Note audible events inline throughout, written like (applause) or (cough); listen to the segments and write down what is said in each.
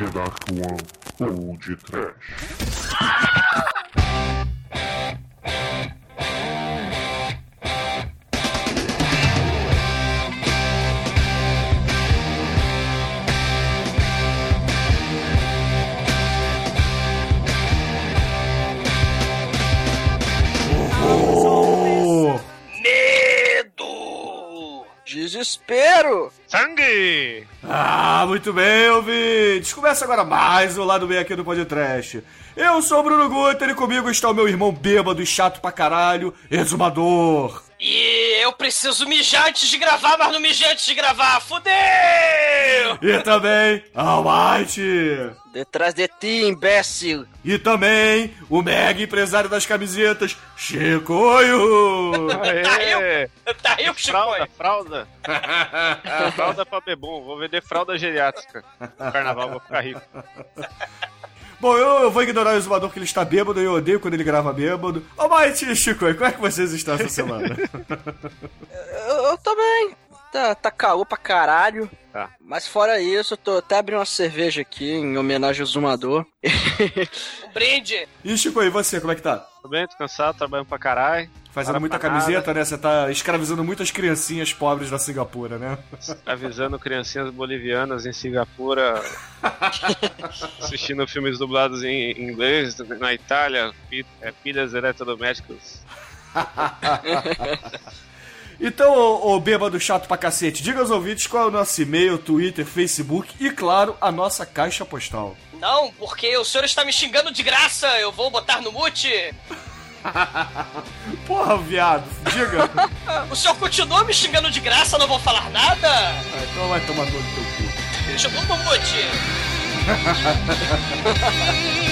The Dark One ou de Trash. Medo! Desespero! Sangue! Ah, muito bem, ouvintes! Começa agora mais o lado bem aqui do podcast. Eu sou o Bruno Guter e comigo está o meu irmão bêbado e chato pra caralho, Exumador. E eu preciso mijar antes de gravar, mas não mijei antes de gravar. Fudeu! E também Almighty. Detrás de ti, imbécil! E também o mega empresário das camisetas, Chicoio. Aê! Tá aí o Fralda, fralda. fralda pra bebum. Vou vender fralda geriátrica. No carnaval vou ficar rico. Bom, eu, eu vou ignorar o Exumador que ele está bêbado e eu odeio quando ele grava bêbado. Almighty e Chicoio, como é que vocês estão essa semana? (laughs) Eu, eu também. Tá, tá calor pra caralho. Tá. Mas fora isso, eu tô até abrindo uma cerveja aqui em homenagem ao Zumador. (laughs) Brinde! E Chicoio, e você, como é que tá? Tô bem, tô cansado, trabalhando pra caralho. Fazendo Para muita camiseta, né? Você tá escravizando muitas criancinhas pobres da Singapura, né? Avisando criancinhas bolivianas em Singapura. (laughs) assistindo filmes dublados em inglês. Na Itália, é, pilhas eletrodomésticas. (laughs) Então, ô, ô bêbado chato pra cacete, diga aos ouvintes qual é o nosso e-mail, Twitter, Facebook e, claro, a nossa caixa postal. Não, porque o senhor está me xingando de graça. Eu vou botar no mute. (laughs) Porra, viado, diga. (laughs) O senhor continua me xingando de graça, não vou falar nada? Ah, então vai tomar dor no teu cu. Deixa eu no mute. (laughs)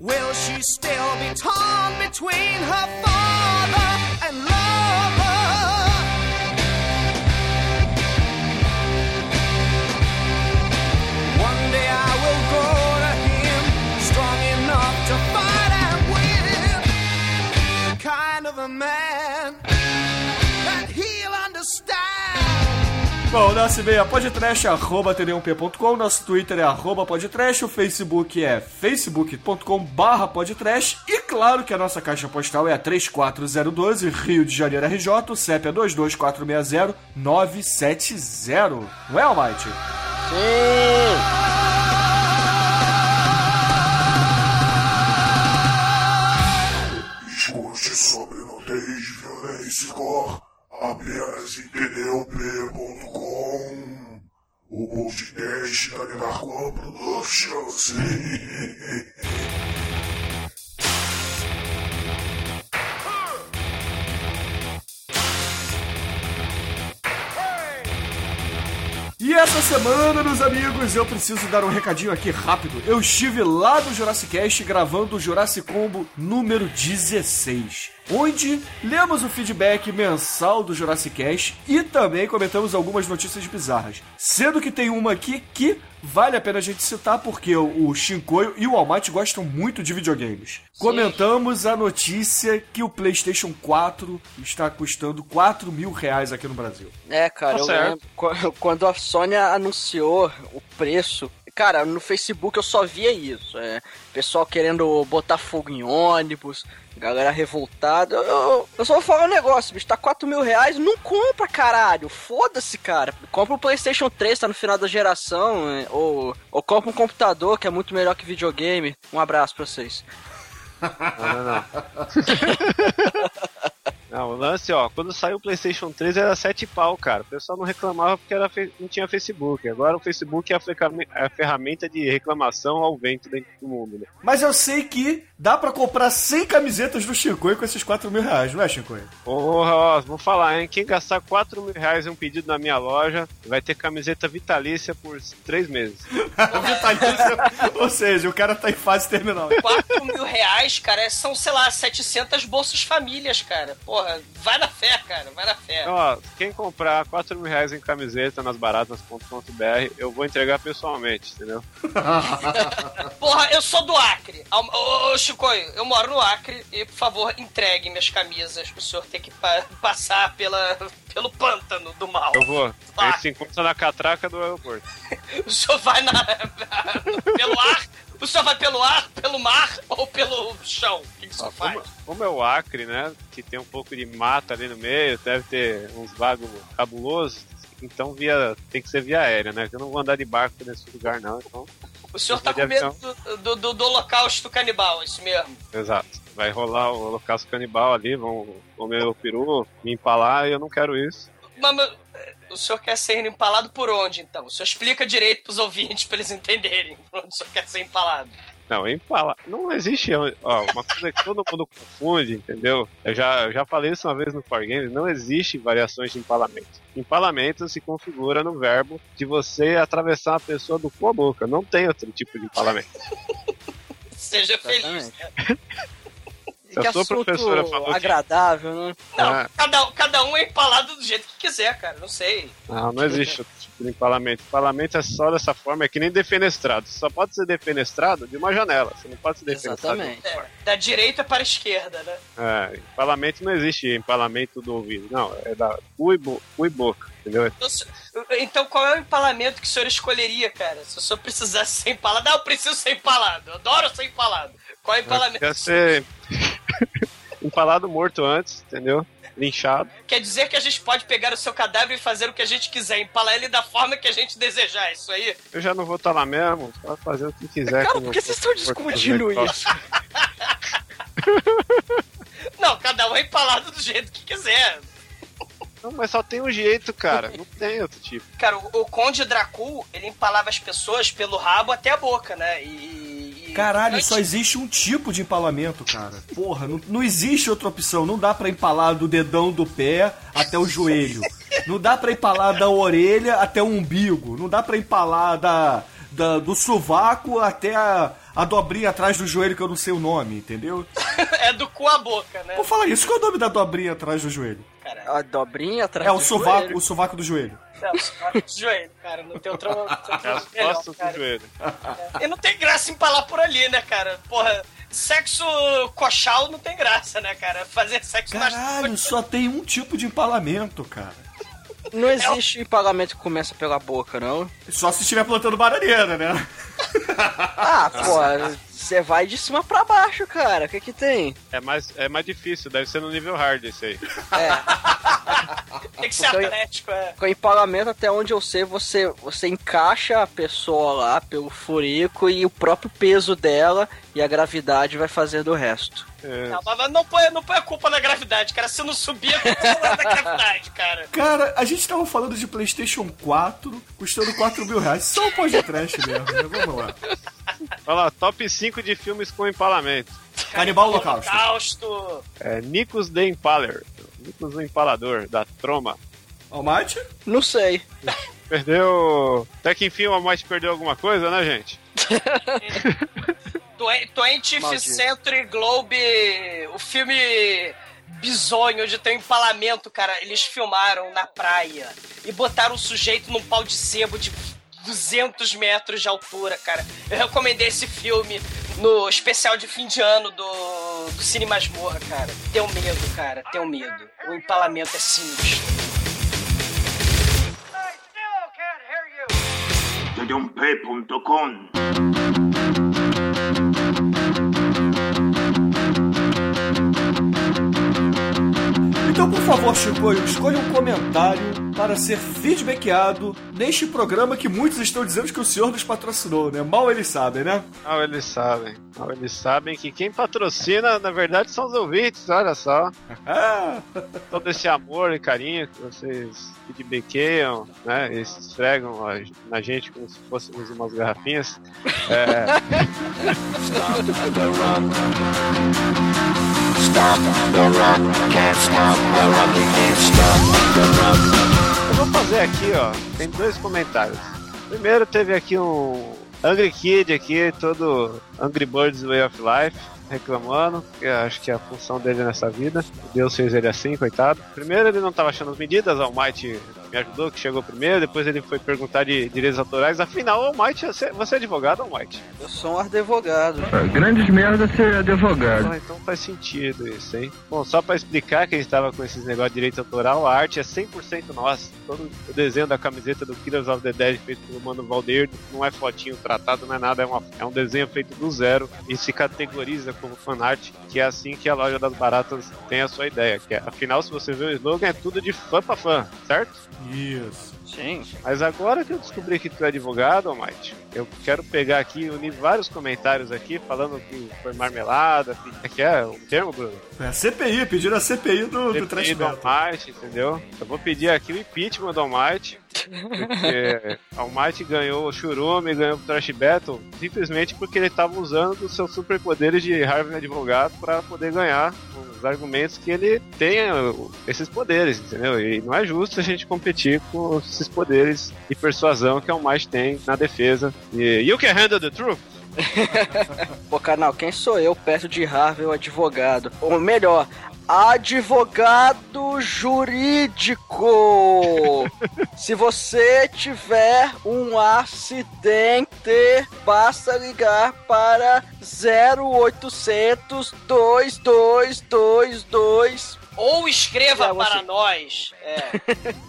Will she still be torn between her father and lover? Bom, nosso e-mail é podtrash.td1p.com, nosso Twitter é arroba podtrash, o Facebook é facebook.com barra podtrash e claro que a nossa caixa postal é a 34012, Rio de Janeiro RJ, o CEP é 22460-970. Não é, Almighty? Sim! Escute sobre nudez, violência e cor pneup.com. O podcast da Narcoa Productions. E essa semana, meus amigos, eu preciso dar um recadinho aqui rápido. Eu estive lá no Jurassic Cast gravando o Jurassic Combo número 16, onde lemos o feedback mensal do Jurassic Cast e também comentamos algumas notícias bizarras. Sendo que tem uma aqui que vale a pena a gente citar porque o Shinkoio e o Almighty gostam muito de videogames. Comentamos a notícia que o PlayStation 4 está custando 4 mil reais aqui no Brasil. É, cara, Tá eu certo. lembro qu- quando a Sony anunciou o preço. Cara, no Facebook eu só via isso. É, pessoal querendo botar fogo em ônibus, galera revoltada. Eu, eu, eu só vou falar um negócio, bicho. Tá 4 mil reais, não compra, caralho. Foda-se, cara. Compra o PlayStation 3, tá no final da geração. é, ou, ou compra um computador que é muito melhor que videogame. Um abraço pra vocês. Não, não, não. (laughs) Não, o lance, ó, quando saiu o PlayStation 3 era 7 pau, cara. O pessoal não reclamava porque era fe- não tinha Facebook. Agora o Facebook é a, é a ferramenta de reclamação ao vento dentro do mundo, né? Mas eu sei que dá pra comprar 100 camisetas do Chicoio com esses 4 mil reais, não é, Chicoio? Porra, ó, vou falar, hein? Quem gastar 4 mil reais em um pedido na minha loja vai ter camiseta vitalícia por 3 meses. (laughs) Vitalícia. Ou seja, o cara tá em fase terminal. 4 mil reais, cara, são, sei lá, 700 bolsas famílias, cara. Porra. Porra, vai na fé, cara, vai na fé. Então, ó, quem comprar 4 mil reais em camiseta nas baratas.com.br, eu vou entregar pessoalmente, entendeu? (laughs) Porra, eu sou do Acre. Ô, ô, Chicoio, eu moro no Acre e, por favor, entregue minhas camisas. O senhor tem que pa- passar pela, pelo pântano do mal. Eu vou. A Ah. gente se encontra na catraca do aeroporto. (laughs) O senhor vai na, pelo ar? O senhor vai pelo ar, pelo mar ou pelo chão? O que, que o senhor faz? Como, como é o Acre, né? Que tem um pouco de mata ali no meio, deve ter uns lagos cabulosos. Então via, tem que ser via aérea, né? Eu não vou andar de barco nesse lugar, não. Então, O senhor tá com medo do, do, do, do holocausto canibal, é isso mesmo. exato. Vai rolar o holocausto canibal ali, vão comer o peru, me empalar e eu não quero isso. Mas, o senhor quer ser empalado por onde, então? O senhor explica direito pros ouvintes pra eles entenderem por (laughs) onde o senhor quer ser empalado. Não, empalar. Não existe. Ó, uma coisa que todo mundo confunde, entendeu? Eu já, eu já falei isso uma vez no Core Games, não existe variações de empalamento. Empalamento se configura no verbo de você atravessar a pessoa do cu à boca. Não tem outro tipo de empalamento. (laughs) Seja feliz. (laughs) Se a que sua assunto professora falou que- agradável, né? Não, Ah. cada, cada um é empalado do jeito que quiser, cara. Não sei. Não, não existe outro tipo de empalamento. Empalamento é só dessa forma, é que nem defenestrado. Você só pode ser defenestrado de uma janela. Você não pode ser defenestrado. de Exatamente. É, da direita para a esquerda, né? É, empalamento não existe empalamento do ouvido. Não, é da cu e, bo cu e boca, entendeu? Então, Então, qual é o empalamento que o senhor escolheria, cara? Se o senhor precisasse (laughs) ser empalado. Ah, eu preciso ser empalado. Eu adoro ser empalado. Qual é o empalamento? Quer ser (laughs) empalado morto antes, entendeu? Linchado. Quer dizer que a gente pode pegar o seu cadáver e fazer o que a gente quiser, empalar ele da forma que a gente desejar, é isso aí? Eu já não vou estar lá mesmo, pode fazer o que quiser. Cara, por que vocês estão discutindo isso? (laughs) Não, cada um é empalado do jeito que quiser. Não, mas só tem um jeito, cara. Não tem outro tipo. Cara, o, o Conde Dracul, ele empalava as pessoas pelo rabo até a boca, né? E. Caralho, antes- só existe um tipo de empalamento, cara. Porra, não, não existe outra opção. Não dá pra empalar do dedão do pé até o joelho. Não dá pra empalar da orelha até o umbigo. Não dá pra empalar da, da- do sovaco até a, a dobrinha atrás do joelho, que eu não sei o nome, entendeu? (laughs) é do cu à boca, né? Vou falar isso. Qual é o nome da dobrinha atrás do joelho? Cara, A dobrinha atrás É o do sovaco, joelho. o sovaco do joelho. não, só do joelho, cara. Não tem outro. É melhor, cara. joelho. E não tem graça empalar por ali, né, cara? Porra, sexo coxal não tem graça, né, cara? Fazer sexo nas Caralho, só tem um tipo de empalamento, cara. Não existe empalamento que começa pela boca, não. Só se estiver plantando bananeira, né? Ah, (laughs) pô, você vai de cima pra baixo, cara. O que que tem? É mais, é mais difícil, deve ser no nível hard esse aí. É, (laughs) Tem que ser Então, atlético, é. com empalamento, até onde eu sei, você, você encaixa a pessoa lá pelo furico e o próprio peso dela e a gravidade vai fazendo o resto. É, Não, mas não põe, não põe a culpa na gravidade, cara. Se não subir, é culpa da gravidade, cara. Cara, a gente tava falando de PlayStation 4 custando 4 mil reais. Só um pós de trash mesmo, né? Vamos lá. Olha lá, top 5 de filmes com empalamento. Canibal Holocausto. Holocausto. É, Nikos the Impaler. Nikos o Empalador, da Troma. Almighty? Não sei. Perdeu. Até que enfim o Almighty perdeu alguma coisa, né, gente? Twen- 20th Maldito. Century Globe, o filme bizonho onde tem um empalamento, cara. Eles filmaram na praia e botaram o sujeito num pau de sebo de 200 metros de altura, cara. Eu recomendei esse filme no especial de fim de ano do, do Cine Masmorra, cara. Tenho medo, cara. Tenho medo. O empalamento é sinistro. Então, por favor, Chico, escolha um comentário para ser feedbackado neste programa que muitos estão dizendo que o senhor nos patrocinou, né? Mal eles sabem, né? Mal eles sabem. Mal eles sabem que quem patrocina, na verdade, são os ouvintes, olha só. Ah, (laughs) Todo esse amor e carinho que vocês feedbackeiam, né? E se esfregam a- na gente como se fôssemos umas garrafinhas. É, (laughs) Eu vou fazer aqui, ó. Tem dois comentários. Primeiro teve aqui um Angry Kid aqui, todo Angry Birds Way of Life. reclamando, que acho que é a função dele nessa vida. Deus fez ele assim, coitado. Primeiro ele não tava achando as medidas, Almighty me ajudou, que chegou primeiro, depois ele foi perguntar de direitos autorais. Afinal, Almighty, você você é advogado, Almighty? Eu sou um advogado. Grandes merda ser advogado. Ah, então faz sentido isso, hein? Bom, só pra explicar que a gente tava com esses negócios de direito autoral, a arte é 100% nossa. Todo o desenho da camiseta do Killers of the Dead feito pelo Mano Valdeir não é fotinho tratado, não é nada, é, uma, é um desenho feito do zero e se categoriza como fanart, que é assim que a loja das baratas tem a sua ideia. Que é, afinal, se você vê o slogan, é tudo de fã pra fã, certo? Isso. Sim. Mas agora que eu descobri que tu é advogado, Almighty, eu quero pegar aqui e unir vários comentários aqui falando que foi marmelada, que que é o termo, Bruno? É a CPI, pediram a CPI do, do Trash CPI do. Almighty, entendeu? Eu vou pedir aqui o impeachment do Almighty, porque (laughs) Almighty ganhou o Churume, ganhou o Trash Battle, simplesmente porque ele estava usando dos seus superpoderes de Harvey advogado para poder ganhar os argumentos que ele tem esses poderes, entendeu? E não é justo a gente competir com esses poderes de persuasão que o Almighty tem na defesa. E you can handle the truth? (laughs) Pô, canal, quem sou eu perto de Harvey, o advogado? Ou melhor, advogado jurídico. (laughs) Se você tiver um acidente, basta ligar para 0800 2222 Ou escreva É, você- para nós. É.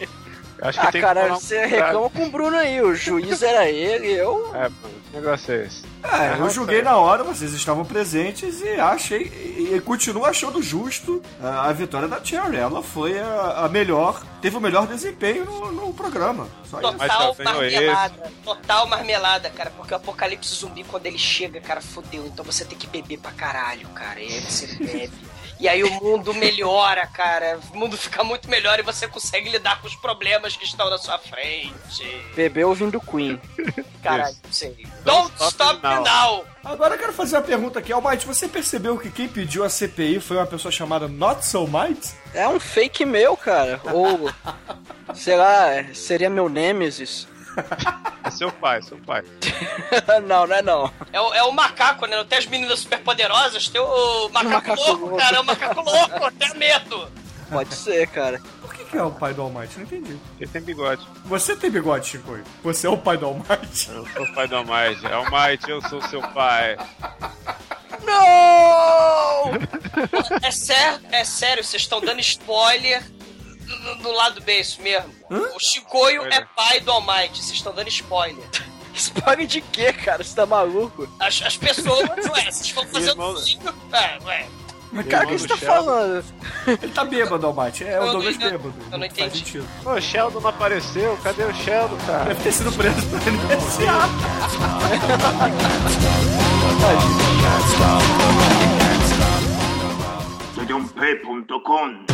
(laughs) Acho que Ah, tem cara, que você reclama com o Bruno aí. O juiz era ele, eu. (laughs) É, que negócio é esse? É, eu julguei na hora, vocês estavam presentes e achei e, e continuo achando justo a, a vitória da Cherry. Ela foi a, a melhor, teve o melhor desempenho no, no programa. Só isso. Total vendo marmelada. Total marmelada, cara. Porque o apocalipse zumbi, quando ele chega, cara, fodeu. Então você tem que beber pra caralho, cara. E aí você bebe. E aí o mundo melhora, cara. O mundo fica muito melhor e você consegue lidar com os problemas que estão na sua frente. Bebeu ouvindo Queen. Caralho, sei. Don't stop me now. Agora eu quero fazer uma pergunta aqui. Almighty, você percebeu que quem pediu a CPI foi uma pessoa chamada Not So Might? É um fake meu, cara. Ou. sei lá, seria meu Nemesis. (laughs) É seu pai, seu pai. (laughs) não, não é não. É o, é o macaco, né? Não tem as meninas superpoderosas, tem o macaco, Macaco louco, louco. cara. É o macaco louco, até medo. Pode ser, cara. Por que, que é o pai do Almighty? Não entendi. Ele tem bigode. Você tem bigode, Chico? Você é o pai do Almighty? Eu sou o pai do Almighty. Almighty, eu sou seu pai. Não! É sério, é sério, vocês estão dando spoiler no, no lado B, isso mesmo. O Chicoio é pai do Almighty, vocês estão dando spoiler. (laughs) Spoiler de quê, cara? Você tá maluco? As, as pessoas, (laughs) ué, vocês fazer Irmão- um cinco. É, ué. Mas, cara, o que você do tá Sheldon. falando? Ele tá bêbado, Almighty. É Eu o não Douglas entendi. bêbado. Eu não Faz entendi. sentido. Pô, o Sheldon não apareceu. Cadê o Sheldon, cara? Deve ter sido preso pra NSA. Tedump.com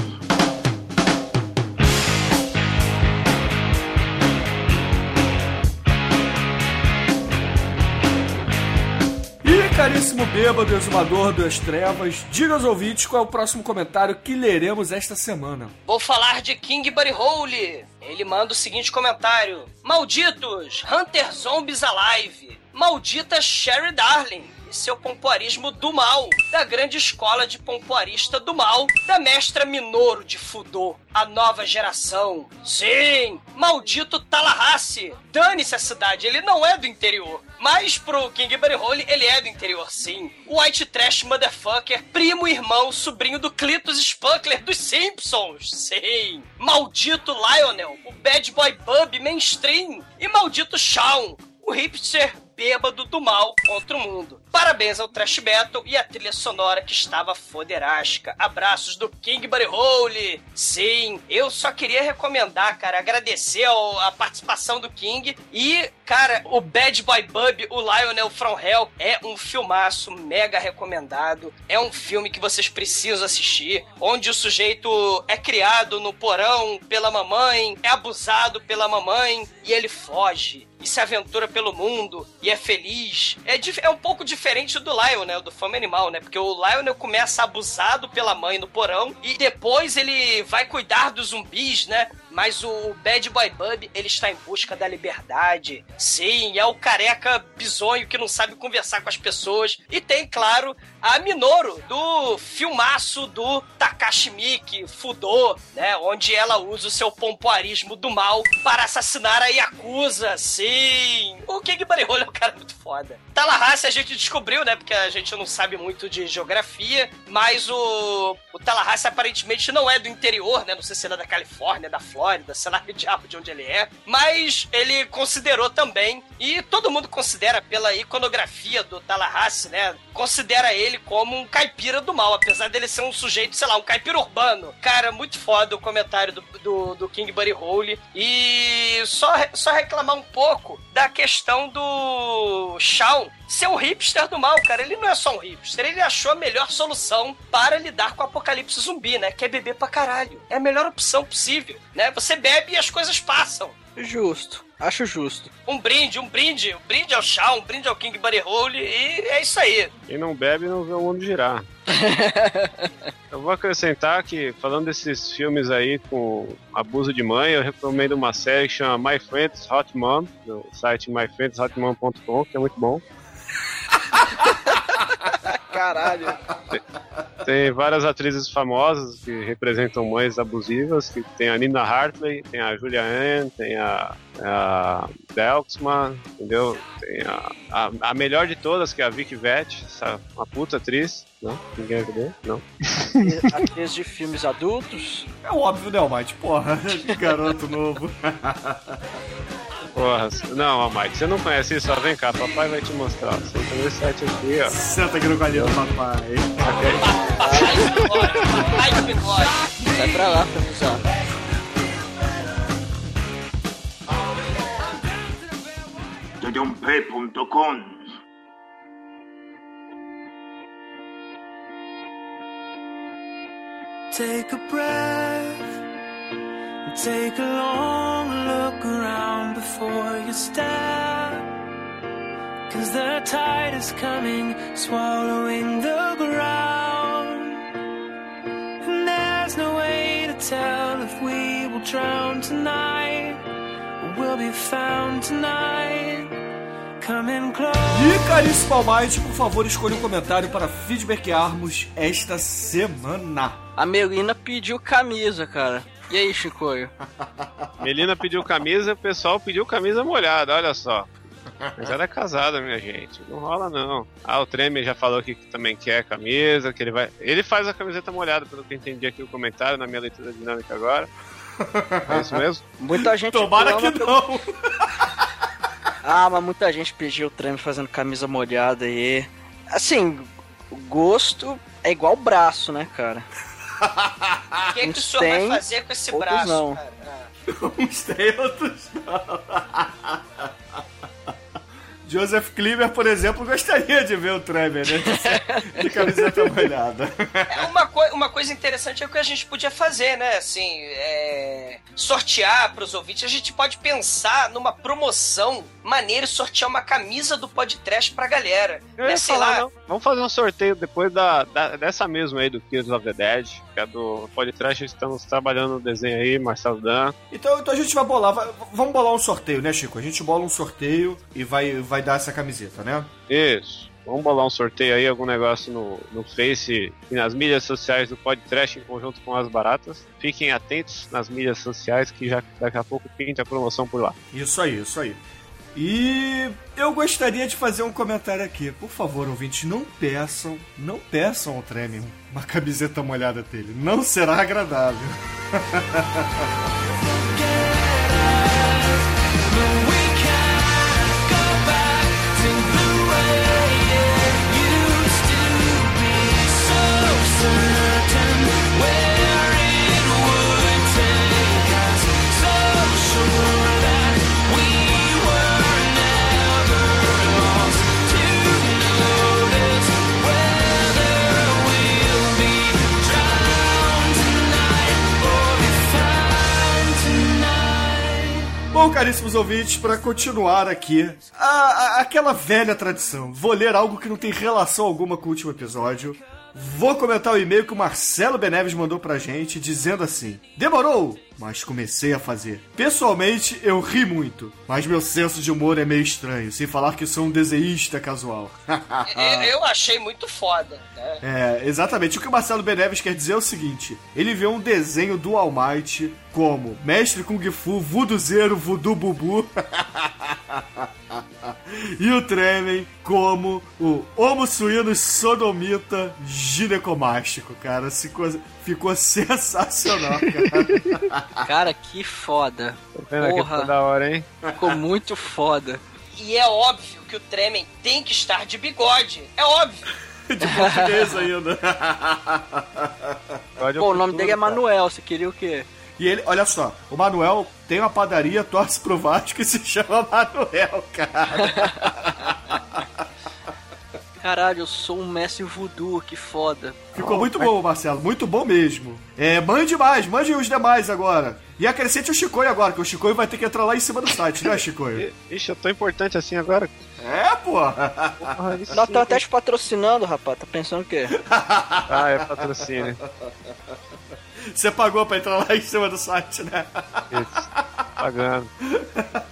caríssimo bêbado, exumador das trevas, diga aos ouvintes qual é o próximo comentário que leremos esta semana. Vou falar de King Buddy Hole. Ele manda o seguinte comentário: Malditos, Hunter Zombies Alive. Maldita Sherry Darling. E seu pompoarismo do mal, da grande escola de pompoarista do mal, da mestra Minoro de Fudô, a nova geração. Sim, maldito Tallahassee. Dane-se a cidade, ele não é do interior. Mas pro King Buddy Hole, ele é do interior, sim. White Trash Motherfucker, primo, irmão, sobrinho do Clitus Spunkler dos Simpsons. Sim. Maldito Lionel, o Bad Boy Bub mainstream. E maldito Shawn, o hipster bêbado do mal contra o mundo. Parabéns ao Trash Battle e à trilha sonora que estava foderástica. Abraços do King Buddy Hole. Sim, eu só queria recomendar, cara, agradecer ao- a participação do King e, cara, o Bad Boy Bub, o Lionel From Hell, é um filmaço mega recomendado. É um filme que vocês precisam assistir, onde o sujeito é criado no porão pela mamãe, é abusado pela mamãe e ele foge e se aventura pelo mundo e é feliz. É, é um pouco diferente do Lion, né? Do Fome Animal, né? Porque o Lionel começa abusado pela mãe no porão e depois ele vai cuidar dos zumbis, né? Mas o Bad Boy Bub, ele está em busca da liberdade. Sim, é o careca bizonho que não sabe conversar com as pessoas. E tem, claro, a Minoru, do filmaço do Takashi Miike, Fudô, né? Onde ela usa o seu pompoarismo do mal para assassinar a Yakuza. Sim! O King Hole é um cara muito foda. Tallahassee a gente descobriu, né? Porque a gente não sabe muito de geografia, mas o, o Tallahassee aparentemente não é do interior, né? Não sei se ele é da Califórnia, da Flórida, sei lá diabo de onde ele é. Mas ele considerou também, e todo mundo considera pela iconografia do Tallahassee, né? Considera ele como um caipira do mal, apesar dele ser um sujeito, sei lá, um caipira urbano. Cara, muito foda o comentário do, do, do King Buddy Hole. E só, só reclamar um pouco da questão do Shawn ser um hipster do mal, cara. Ele não é só um hipster, ele achou a melhor solução para lidar com o apocalipse zumbi, né? Que é beber pra caralho. É a melhor opção possível, né? Você bebe e as coisas passam. Justo. Acho justo. Um brinde, um brinde, um brinde ao Shawn, um brinde ao King Buddy Hole e é isso aí. Quem não bebe não vê o mundo girar. (laughs) eu vou acrescentar que, falando desses filmes aí com abuso de mãe, eu recomendo uma série que chama My Friends Hot Mom, no site myfriendshotmom.com, que é muito bom. (laughs) Caralho. Tem várias atrizes famosas que representam mães abusivas, que tem a Nina Hartley, tem a Julia Ann, tem a, a entendeu? Tem a, a, a, melhor de todas, que é a Vicky Vett, essa, uma puta atriz. Não? Ninguém vai ver? Não. Atriz de filmes adultos? É óbvio, né, Almighty? Porra, (laughs) garoto novo. (laughs) Porra, não, Mike, você não conhece isso? Ó, vem cá, papai vai te mostrar. Você entra nesse site aqui, ó. Senta aqui no colinho do papai. Ai, que bigode. Sai pra lá, professor. Dedump.com Take a breath. Take a long look around before you step. Cause the tide is coming, swallowing the ground. And there's no way to tell if we will drown tonight or we'll be found tonight. Coming close. E caríssimo Almighty, por favor, escolha um comentário para feedbackarmos esta semana. A Melina pediu camisa, cara. E aí, Chicoio? Melina pediu camisa, o pessoal pediu camisa molhada, olha só. Mas ela é casada, minha gente. Não rola, não. Ah, o Tremer já falou que também quer camisa, que ele vai. Ele faz a camiseta molhada, pelo que eu entendi aqui no comentário, na minha leitura dinâmica agora. É isso mesmo? Muita gente. Tomara que não. (laughs) Ah, mas muita gente pediu o Tremer fazendo camisa molhada aí. Assim, o gosto é igual braço, né, cara? O que, que o senhor tem, vai fazer com esse braço, não. cara? Ah. (laughs) Uns tem, outros não. Joseph Klimer, por exemplo, gostaria de ver o Trevor, né? (laughs) De camiseta molhada. É uma, coi- uma coisa interessante é o que a gente podia fazer, né? Assim, é, sortear para os ouvintes. A gente pode pensar numa promoção maneira e sortear uma camisa do podcast pra galera. Eu Né? ia Sei falar, lá. não. Vamos fazer um sorteio depois da, da- dessa mesma aí do Kills of the Dead, que é do podcast. Estamos trabalhando no desenho aí, Marcelo Dan. Então, então a gente vai bolar, vai- vamos bolar um sorteio, né, Chico? A gente bola um sorteio e vai, vai dar essa camiseta, né? Isso. Vamos bolar um sorteio aí, algum negócio no, no Face e nas mídias sociais do Podcast em conjunto com as baratas. Fiquem atentos nas mídias sociais que já daqui a pouco pinta a promoção por lá. Isso aí, isso aí. E eu gostaria de fazer um comentário aqui. Por favor, ouvintes, não peçam, não peçam ao Tremem uma camiseta molhada dele. Não será agradável. (laughs) Caríssimos ouvintes, para continuar aqui, a- a- aquela velha tradição. Vou ler algo que não tem relação alguma com o último episódio. Vou comentar o e-mail que o Marcelo Beneves mandou pra gente, dizendo assim: Demorou, mas comecei a fazer. Pessoalmente, eu ri muito, mas meu senso de humor é meio estranho, sem falar que sou um desenhista casual. (laughs) Eu, achei muito foda, né? É, exatamente. O que o Marcelo Beneves quer dizer é o seguinte: ele vê um desenho do All Might como Mestre Kung Fu, Vuduzeiro, Voodoo Bubu. (laughs) (laughs) e o Tremen como o Homo Suínos Sodomita Ginecomástico, cara. Ficou, ficou (laughs) sensacional, cara. Cara, que foda. Tá Porra. ficou da hora, hein? Ficou muito foda. E é óbvio que o Tremen tem que estar de bigode. É óbvio. (laughs) De português ainda. Pode Pô, o nome dele é. Manuel, você queria o quê? E ele, olha só, o Manuel tem uma padaria, torce pro Vasco e se chama Manuel, cara. (laughs) Caralho, eu sou um mestre voodoo, que foda. Ficou muito bom, Marcelo, muito bom mesmo. É, mande mais, mande os demais agora. E acrescente o Chicoio agora, que o Chicoio vai ter que entrar lá em cima do site, né, Chicoio? (laughs) Ixi, eu tô importante assim agora. É, isso Nós estamos até te patrocinando, rapaz. Tá pensando o quê? Ah, é patrocínio. Você pagou pra entrar lá em cima do site, né? Isso. Pagando.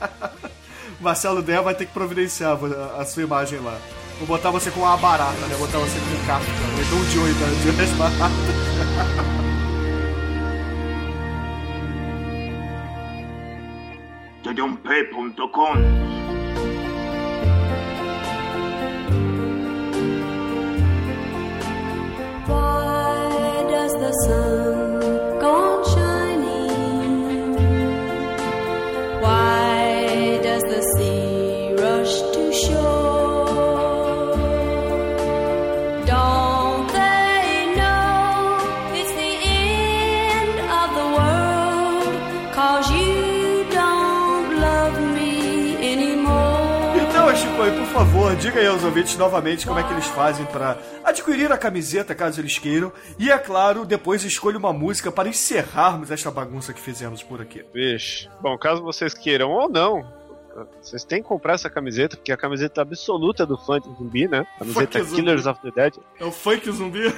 (laughs) Marcelo Der vai ter que providenciar a, sua imagem lá. Vou botar você com uma barata, né? Vou botar você com um Kafka. Ou então o Joey da de das baratas. Favor, diga aí aos ouvintes novamente como é que eles fazem pra adquirir a camiseta, caso eles queiram. E, é claro, depois escolha uma música para encerrarmos esta bagunça que fizemos por aqui. Vixe. Bom, caso vocês queiram ou não, vocês têm que comprar essa camiseta, porque é a camiseta absoluta do funk zumbi, né? Camiseta Funk zumbi. Killers of the Dead. É o funk zumbi?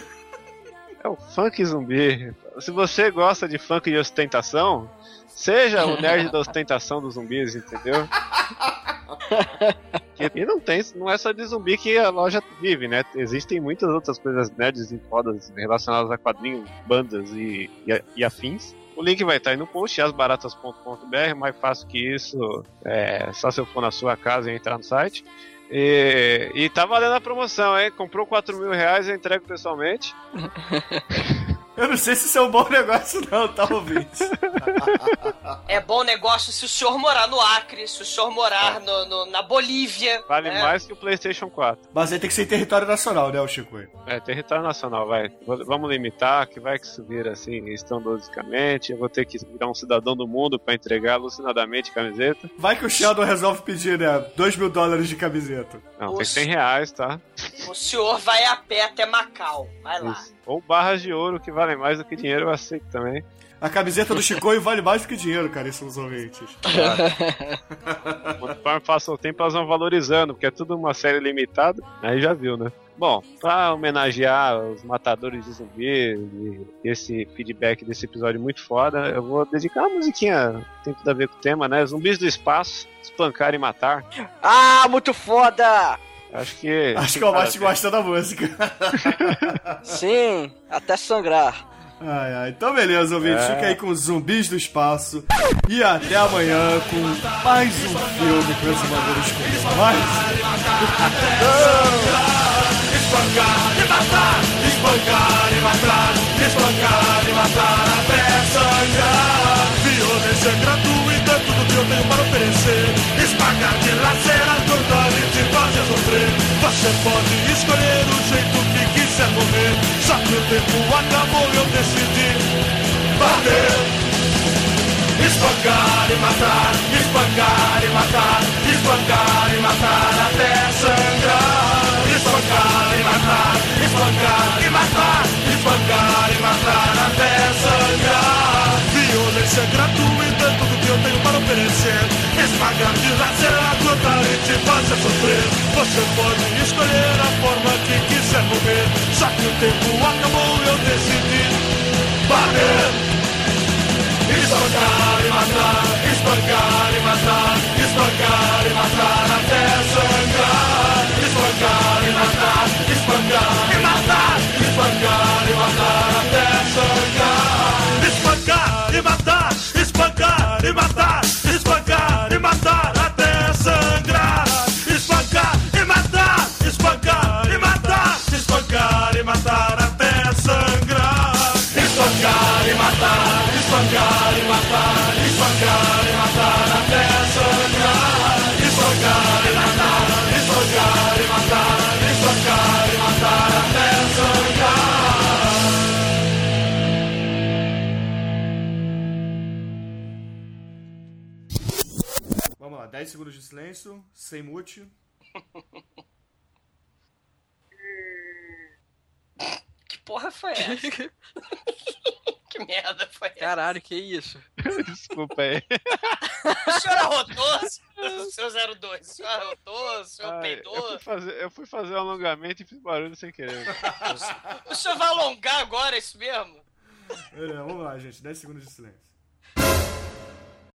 É o funk zumbi. Se você gosta de funk de ostentação, seja o nerd da ostentação dos zumbis, entendeu? (laughs) E não tem, não é só de zumbi que a loja vive, né? Existem muitas outras coisas nerds e fodas relacionadas a quadrinhos, bandas e, e, e afins. O link vai estar aí no post, asbaratas.com.br, mais fácil que isso, é só se eu for na sua casa e entrar no site. E, e tá valendo a promoção, hein? Comprou 4 mil reais, eu entrego pessoalmente. (laughs) Eu não sei se isso é um bom negócio, não, tá, ouvinte? (laughs) É bom negócio se o senhor morar no Acre, se o senhor morar no, no- na Bolívia. Vale né? mais que o PlayStation 4. Mas aí tem que ser em território nacional, né, o Chico? É, território nacional, vai. Vamos limitar, que vai que subir assim, estondosicamente. Eu vou ter que virar um cidadão do mundo pra entregar alucinadamente camiseta. Vai que o Sheldon resolve pedir, né? 2 mil dólares de camiseta. Não, tem Os- 100 reais, tá? O senhor vai a pé até Macau. Vai lá. Isso. Ou barras de ouro que valem mais do que dinheiro, eu aceito também. A camiseta do Chicoio vale mais do que dinheiro, cara, esses são os ouvintes. Conforme passa o tempo, elas vão valorizando, porque é tudo uma série limitada. Aí já viu, né? Bom, pra homenagear os matadores de zumbis e esse feedback desse episódio muito foda, eu vou dedicar uma musiquinha que tem tudo a ver com o tema, né? Zumbis do espaço, espancar e matar. Ah, muito foda! Acho que. Acho que o Mate gosta da música. (laughs) Sim, até sangrar. Ai, ai. Então, beleza, ouvinte. É. Fica aí com os zumbis do espaço. E até amanhã com mais um filme com esse bagulho escondido. Mais. Espancar e matar, espancar e matar, espancar e matar até sangrar. Violência gratuita que eu tenho para oferecer. Esmagar, dilacerar, cortar e te sofrer. Você pode escolher o jeito que quiser morrer. Só que o tempo acabou, eu decidi bater. Espancar e matar, espancar e matar, espancar e matar até sangrar. Espancar e matar, espancar e matar, espancar e matar até sangrar. Violência gratuita Esmagar, dilacerar, cortar e te fazer sofrer. Você pode escolher a forma que quiser morrer. Só que o tempo acabou eu decidi bater. Espancar e matar, espancar e matar, espancar e matar até sangrar. Espancar e matar, espancar e matar, espancar e matar até sangrar. Espancar e matar, espancar e matar, 10 segundos de silêncio, sem mute. (laughs) Que porra foi essa? (laughs) que merda foi essa? Caralho, que isso? (laughs) Desculpa aí. O senhor arrotou? O senhor 02, o senhor arrotou? O senhor Ai, eu, peidou? fui fazer, eu fui fazer um alongamento e fiz barulho sem querer. O senhor vai alongar agora, é isso mesmo? É, vamos lá, gente, 10 segundos de silêncio.